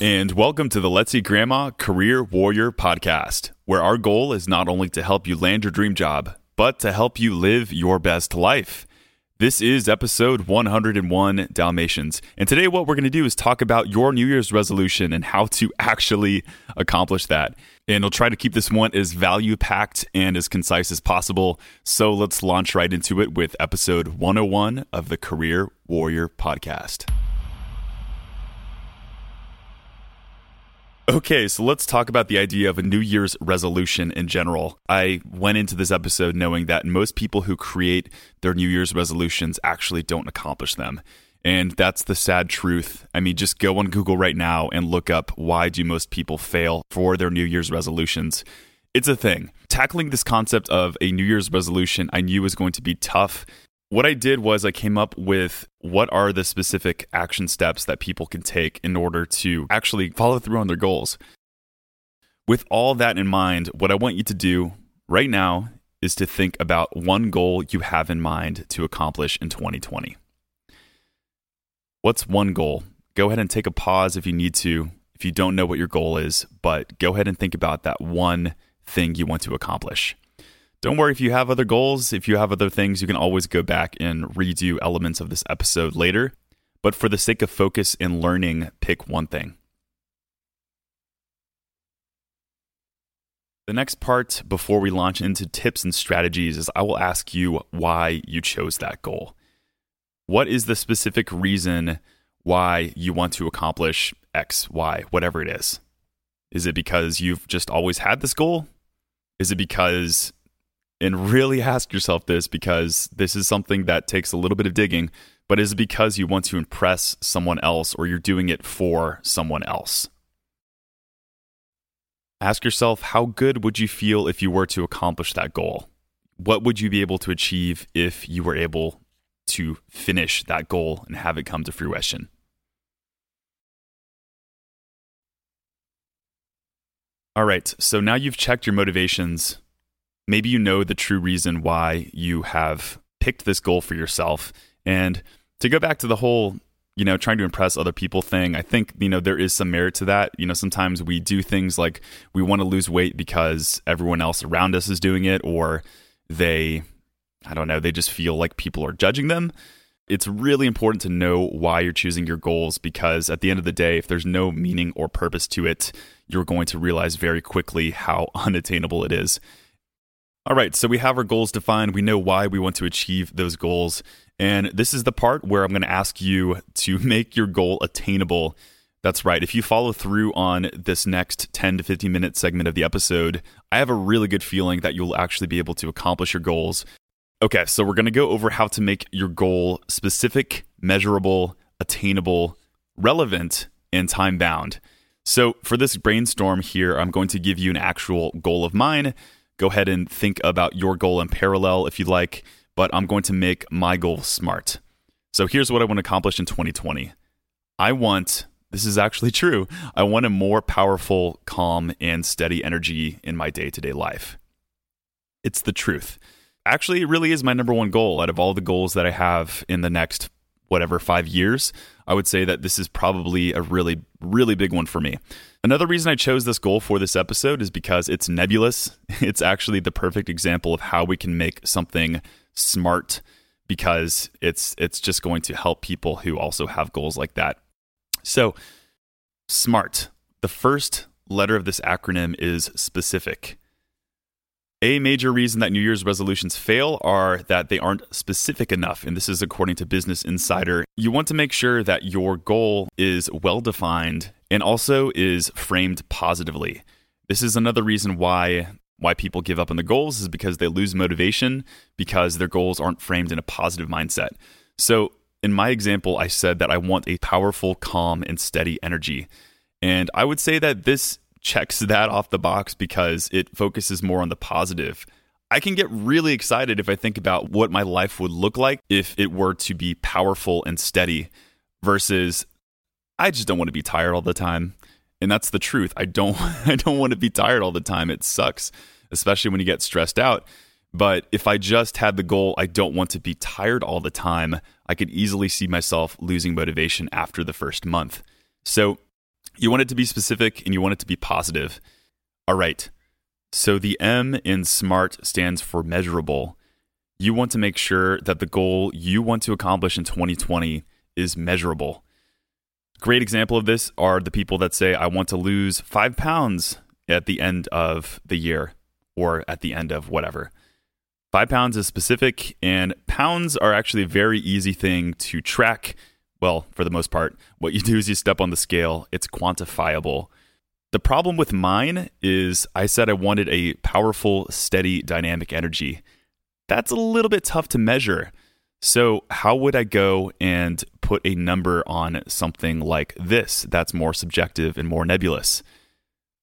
and welcome to the Let's Eat Grandma Career Warrior podcast, where our goal is not only to help you land your dream job, but to help you live your best life. This is episode 101 Dalmatians. And today, what we're going to do is talk about your New Year's resolution and how to actually accomplish that. And I'll try to keep this one as value packed and as concise as possible. So let's launch right into it with episode 101 of the Career Warrior podcast. Okay, so let's talk about the idea of a New Year's resolution in general. I went into this episode knowing that most people who create their New Year's resolutions actually don't accomplish them. And that's the sad truth. I mean, just go on Google right now and look up why do most people fail for their New Year's resolutions. It's a thing. Tackling this concept of a New Year's resolution I knew was going to be tough what I did was I came up with what are the specific action steps that people can take in order to actually follow through on their goals. With all that in mind, what I want you to do right now is to think about one goal you have in mind to accomplish in 2020. What's one goal? Go ahead and take a pause if you need to, if you don't know what your goal is, but go ahead and think about that one thing you want to accomplish. Don't worry if you have other goals, if you have other things, you can always go back and redo elements of this episode later. But for the sake of focus and learning, pick one thing. The next part before we launch into tips and strategies is I will ask you why you chose that goal. What is the specific reason why you want to accomplish X, Y, whatever it is? Is it because you've just always had this goal? Is it because and really ask yourself this because this is something that takes a little bit of digging, but is it because you want to impress someone else or you're doing it for someone else? Ask yourself how good would you feel if you were to accomplish that goal? What would you be able to achieve if you were able to finish that goal and have it come to fruition? All right, so now you've checked your motivations maybe you know the true reason why you have picked this goal for yourself. And to go back to the whole, you know, trying to impress other people thing, I think, you know, there is some merit to that. You know, sometimes we do things like we want to lose weight because everyone else around us is doing it, or they, I don't know, they just feel like people are judging them. It's really important to know why you're choosing your goals because at the end of the day, if there's no meaning or purpose to it, you're going to realize very quickly how unattainable it is. All right, so we have our goals defined. We know why we want to achieve those goals. And this is the part where I'm going to ask you to make your goal attainable. That's right. If you follow through on this next 10 to 15 minute segment of the episode, I have a really good feeling that you'll actually be able to accomplish your goals. Okay, so we're going to go over how to make your goal specific, measurable, attainable, relevant, and time bound. So, for this brainstorm here, I'm going to give you an actual goal of mine Go ahead and think about your goal in parallel if you like, but I'm going to make my goal smart. So here's what I want to accomplish in 2020. I want, this is actually true, I want a more powerful, calm, and steady energy in my day to day life. It's the truth. Actually, it really is my number one goal out of all the goals that I have in the next, whatever, five years. I would say that this is probably a really, really big one for me. Another reason I chose this goal for this episode is because it's nebulous. It's actually the perfect example of how we can make something smart because it's it's just going to help people who also have goals like that. So, SMART. The first letter of this acronym is specific. A major reason that New Year's resolutions fail are that they aren't specific enough. And this is according to Business Insider. You want to make sure that your goal is well defined and also is framed positively. This is another reason why why people give up on the goals is because they lose motivation because their goals aren't framed in a positive mindset. So, in my example, I said that I want a powerful, calm, and steady energy. And I would say that this checks that off the box because it focuses more on the positive. I can get really excited if I think about what my life would look like if it were to be powerful and steady versus I just don't want to be tired all the time. And that's the truth. I don't I don't want to be tired all the time. It sucks, especially when you get stressed out. But if I just had the goal I don't want to be tired all the time, I could easily see myself losing motivation after the first month. So You want it to be specific and you want it to be positive. All right. So the M in SMART stands for measurable. You want to make sure that the goal you want to accomplish in 2020 is measurable. Great example of this are the people that say, I want to lose five pounds at the end of the year or at the end of whatever. Five pounds is specific, and pounds are actually a very easy thing to track. Well, for the most part, what you do is you step on the scale, it's quantifiable. The problem with mine is I said I wanted a powerful, steady, dynamic energy. That's a little bit tough to measure. So, how would I go and put a number on something like this that's more subjective and more nebulous?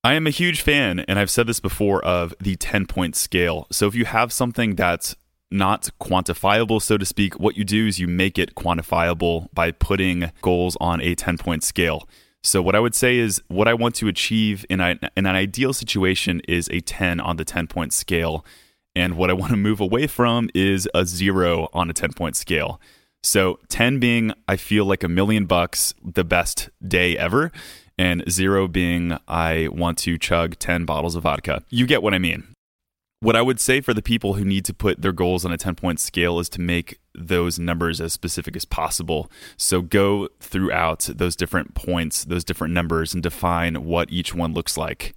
I am a huge fan, and I've said this before, of the 10 point scale. So if you have something that's not quantifiable, so to speak, what you do is you make it quantifiable by putting goals on a 10 point scale. So what I would say is what I want to achieve in, a, in an ideal situation is a 10 on the 10 point scale. And what I want to move away from is a zero on a 10 point scale. So 10 being, I feel like a million bucks, the best day ever and zero being I want to chug 10 bottles of vodka. You get what I mean. What I would say for the people who need to put their goals on a 10 point scale is to make those numbers as specific as possible. So go throughout those different points, those different numbers, and define what each one looks like.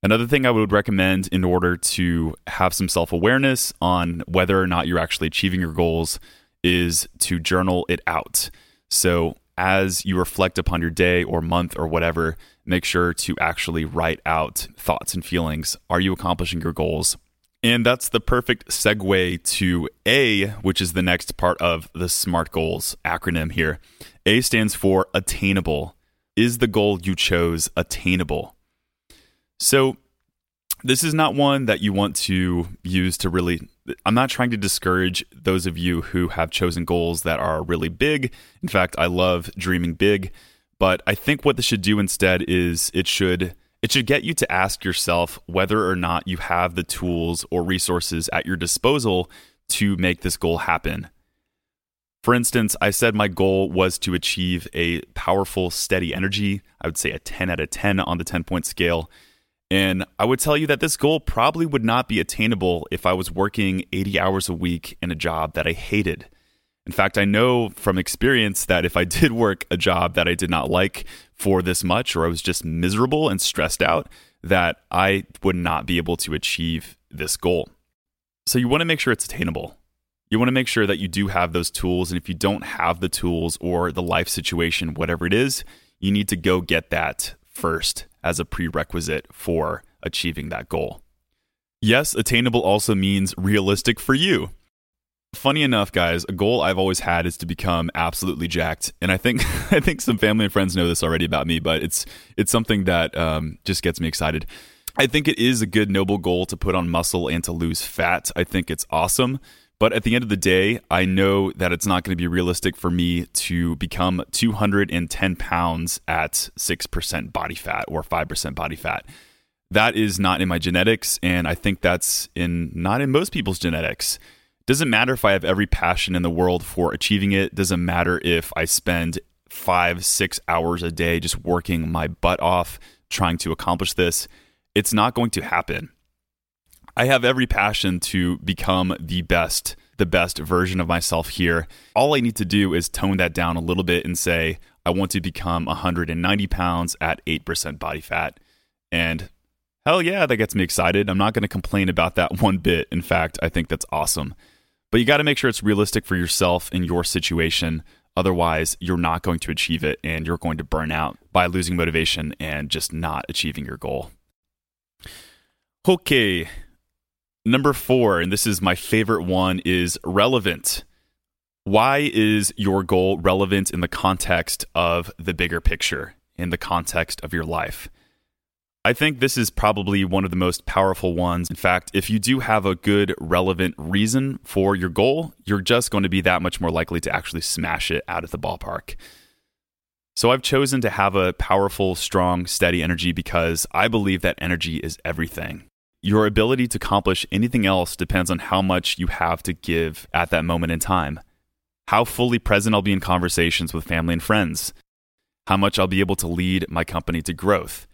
Another thing I would recommend in order to have some self awareness on whether or not you're actually achieving your goals is to journal it out. So as you reflect upon your day or month or whatever, make sure to actually write out thoughts and feelings. Are you accomplishing your goals? And that's the perfect segue to A, which is the next part of the SMART goals acronym here. A stands for attainable. Is the goal you chose attainable? So, this is not one that you want to use to really I'm not trying to discourage those of you who have chosen goals that are really big. In fact, I love dreaming big, but I think what this should do instead is it should it should get you to ask yourself whether or not you have the tools or resources at your disposal to make this goal happen. For instance, I said my goal was to achieve a powerful, steady energy. I would say a 10 out of 10 on the 10 point scale. And I would tell you that this goal probably would not be attainable if I was working 80 hours a week in a job that I hated. In fact, I know from experience that if I did work a job that I did not like for this much, or I was just miserable and stressed out, that I would not be able to achieve this goal. So you want to make sure it's attainable. You want to make sure that you do have those tools. And if you don't have the tools or the life situation, whatever it is, you need to go get that first as a prerequisite for achieving that goal. Yes, attainable also means realistic for you. Funny enough, guys, a goal I've always had is to become absolutely jacked, and I think I think some family and friends know this already about me, but it's it's something that um, just gets me excited. I think it is a good noble goal to put on muscle and to lose fat. I think it's awesome. But at the end of the day, I know that it's not going to be realistic for me to become 210 pounds at 6% body fat or 5% body fat. That is not in my genetics, and I think that's in not in most people's genetics. Doesn't matter if I have every passion in the world for achieving it. Doesn't matter if I spend five, six hours a day just working my butt off trying to accomplish this. It's not going to happen. I have every passion to become the best, the best version of myself here. All I need to do is tone that down a little bit and say, I want to become 190 pounds at 8% body fat. And hell yeah, that gets me excited. I'm not going to complain about that one bit. In fact, I think that's awesome. But you got to make sure it's realistic for yourself in your situation. Otherwise, you're not going to achieve it and you're going to burn out by losing motivation and just not achieving your goal. Okay, Number four, and this is my favorite one, is relevant. Why is your goal relevant in the context of the bigger picture, in the context of your life? I think this is probably one of the most powerful ones. In fact, if you do have a good, relevant reason for your goal, you're just going to be that much more likely to actually smash it out of the ballpark. So I've chosen to have a powerful, strong, steady energy because I believe that energy is everything. Your ability to accomplish anything else depends on how much you have to give at that moment in time. How fully present I'll be in conversations with family and friends. how much I'll be able to lead my company to growth.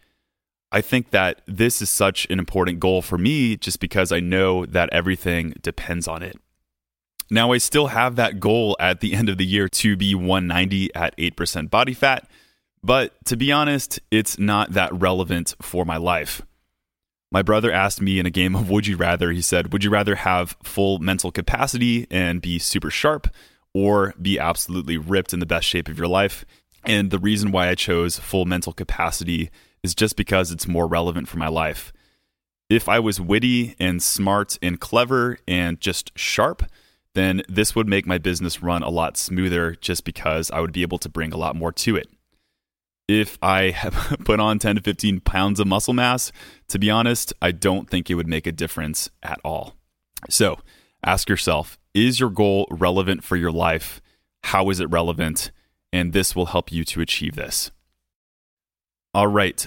I think that this is such an important goal for me just because I know that everything depends on it. Now, I still have that goal at the end of the year to be 190 at 8% body fat, but to be honest, it's not that relevant for my life. My brother asked me in a game of Would You Rather, he said, Would you rather have full mental capacity and be super sharp or be absolutely ripped in the best shape of your life? And the reason why I chose full mental capacity is just because it's more relevant for my life. If I was witty and smart and clever and just sharp, then this would make my business run a lot smoother just because I would be able to bring a lot more to it. If I have put on 10 to 15 pounds of muscle mass, to be honest, I don't think it would make a difference at all. So ask yourself is your goal relevant for your life? How is it relevant? And this will help you to achieve this. All right,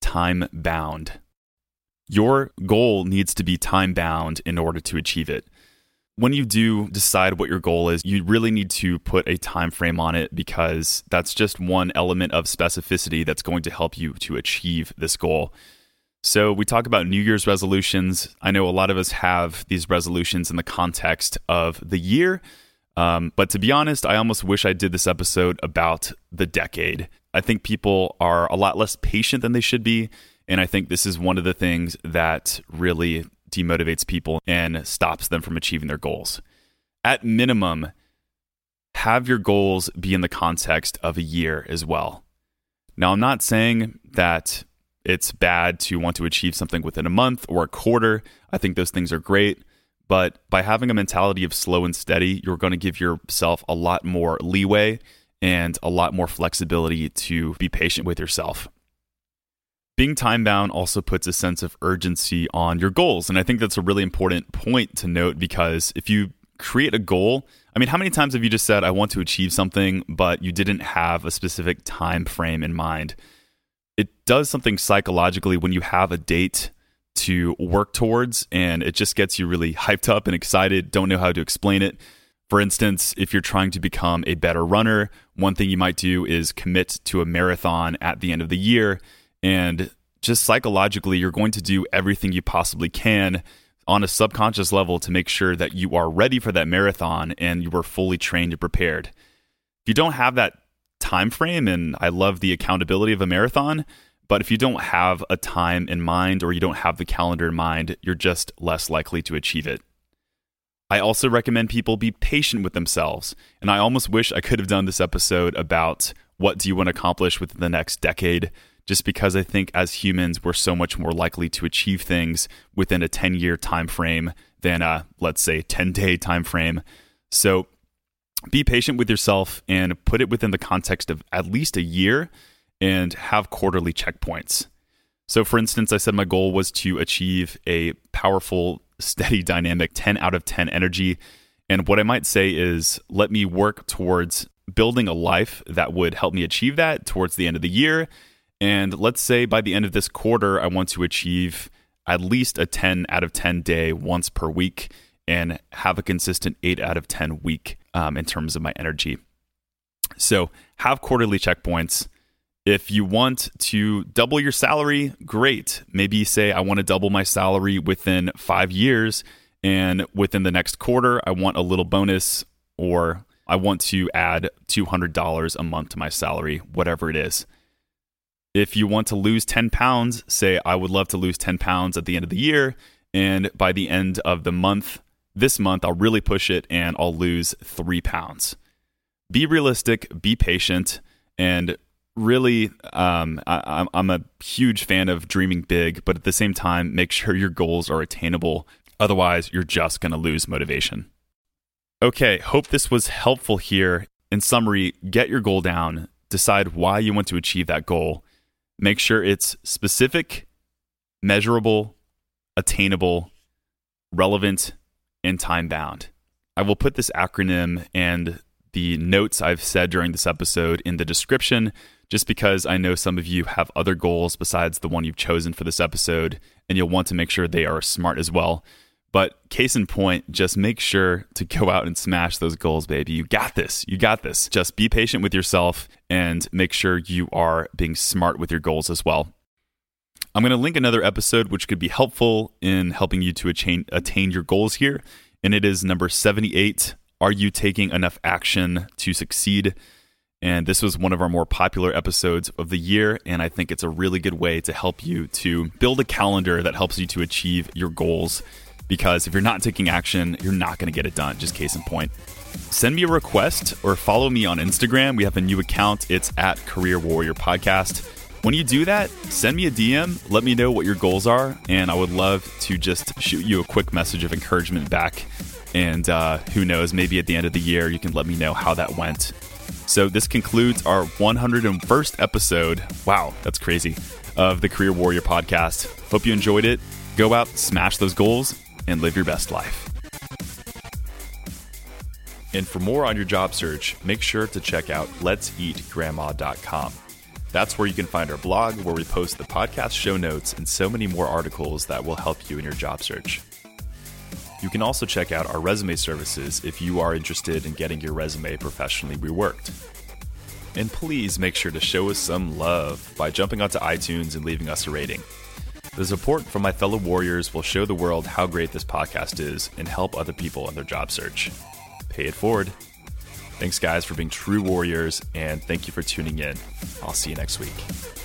time bound. Your goal needs to be time bound in order to achieve it. When you do decide what your goal is, you really need to put a time frame on it because that's just one element of specificity that's going to help you to achieve this goal. So, we talk about New Year's resolutions. I know a lot of us have these resolutions in the context of the year. Um, but to be honest, I almost wish I did this episode about the decade. I think people are a lot less patient than they should be. And I think this is one of the things that really demotivates people and stops them from achieving their goals. At minimum, have your goals be in the context of a year as well. Now, I'm not saying that it's bad to want to achieve something within a month or a quarter. I think those things are great. But by having a mentality of slow and steady, you're going to give yourself a lot more leeway and a lot more flexibility to be patient with yourself. Being time bound also puts a sense of urgency on your goals. And I think that's a really important point to note because if you create a goal, I mean, how many times have you just said, I want to achieve something, but you didn't have a specific time frame in mind? It does something psychologically when you have a date to work towards and it just gets you really hyped up and excited, don't know how to explain it. For instance, if you're trying to become a better runner, one thing you might do is commit to a marathon at the end of the year and just psychologically, you're going to do everything you possibly can on a subconscious level to make sure that you are ready for that marathon and you are fully trained and prepared. If you don't have that time frame, and I love the accountability of a marathon, but if you don't have a time in mind or you don't have the calendar in mind, you're just less likely to achieve it. I also recommend people be patient with themselves. And I almost wish I could have done this episode about what do you want to accomplish within the next decade just because I think as humans we're so much more likely to achieve things within a 10 year time frame than a let's say 10 day time frame. So be patient with yourself and put it within the context of at least a year and have quarterly checkpoints. So for instance, I said my goal was to achieve a powerful, steady, dynamic 10 out of 10 energy. And what I might say is let me work towards building a life that would help me achieve that towards the end of the year and let's say by the end of this quarter, I want to achieve at least a 10 out of 10 day once per week and have a consistent 8 out of 10 week um, in terms of my energy. So have quarterly checkpoints. If you want to double your salary, great. Maybe you say, I want to double my salary within five years. And within the next quarter, I want a little bonus or I want to add $200 a month to my salary, whatever it is. If you want to lose 10 pounds, say, I would love to lose 10 pounds at the end of the year. And by the end of the month, this month, I'll really push it and I'll lose three pounds. Be realistic, be patient, and really, um, I, I'm a huge fan of dreaming big, but at the same time, make sure your goals are attainable. Otherwise, you're just going to lose motivation. Okay, hope this was helpful here. In summary, get your goal down, decide why you want to achieve that goal, Make sure it's specific, measurable, attainable, relevant, and time bound. I will put this acronym and the notes I've said during this episode in the description just because I know some of you have other goals besides the one you've chosen for this episode, and you'll want to make sure they are smart as well. But case in point, just make sure to go out and smash those goals, baby. You got this. You got this. Just be patient with yourself and make sure you are being smart with your goals as well. I'm going to link another episode which could be helpful in helping you to attain, attain your goals here. And it is number 78 Are you taking enough action to succeed? And this was one of our more popular episodes of the year. And I think it's a really good way to help you to build a calendar that helps you to achieve your goals. Because if you're not taking action, you're not going to get it done. Just case in point. Send me a request or follow me on Instagram. We have a new account. It's at Career Warrior Podcast. When you do that, send me a DM. Let me know what your goals are. And I would love to just shoot you a quick message of encouragement back. And uh, who knows, maybe at the end of the year, you can let me know how that went. So, this concludes our 101st episode. Wow, that's crazy. Of the Career Warrior podcast. Hope you enjoyed it. Go out, smash those goals, and live your best life. And for more on your job search, make sure to check out let'seatgrandma.com. That's where you can find our blog, where we post the podcast show notes and so many more articles that will help you in your job search. You can also check out our resume services if you are interested in getting your resume professionally reworked. And please make sure to show us some love by jumping onto iTunes and leaving us a rating. The support from my fellow warriors will show the world how great this podcast is and help other people in their job search. Pay it forward. Thanks, guys, for being true warriors, and thank you for tuning in. I'll see you next week.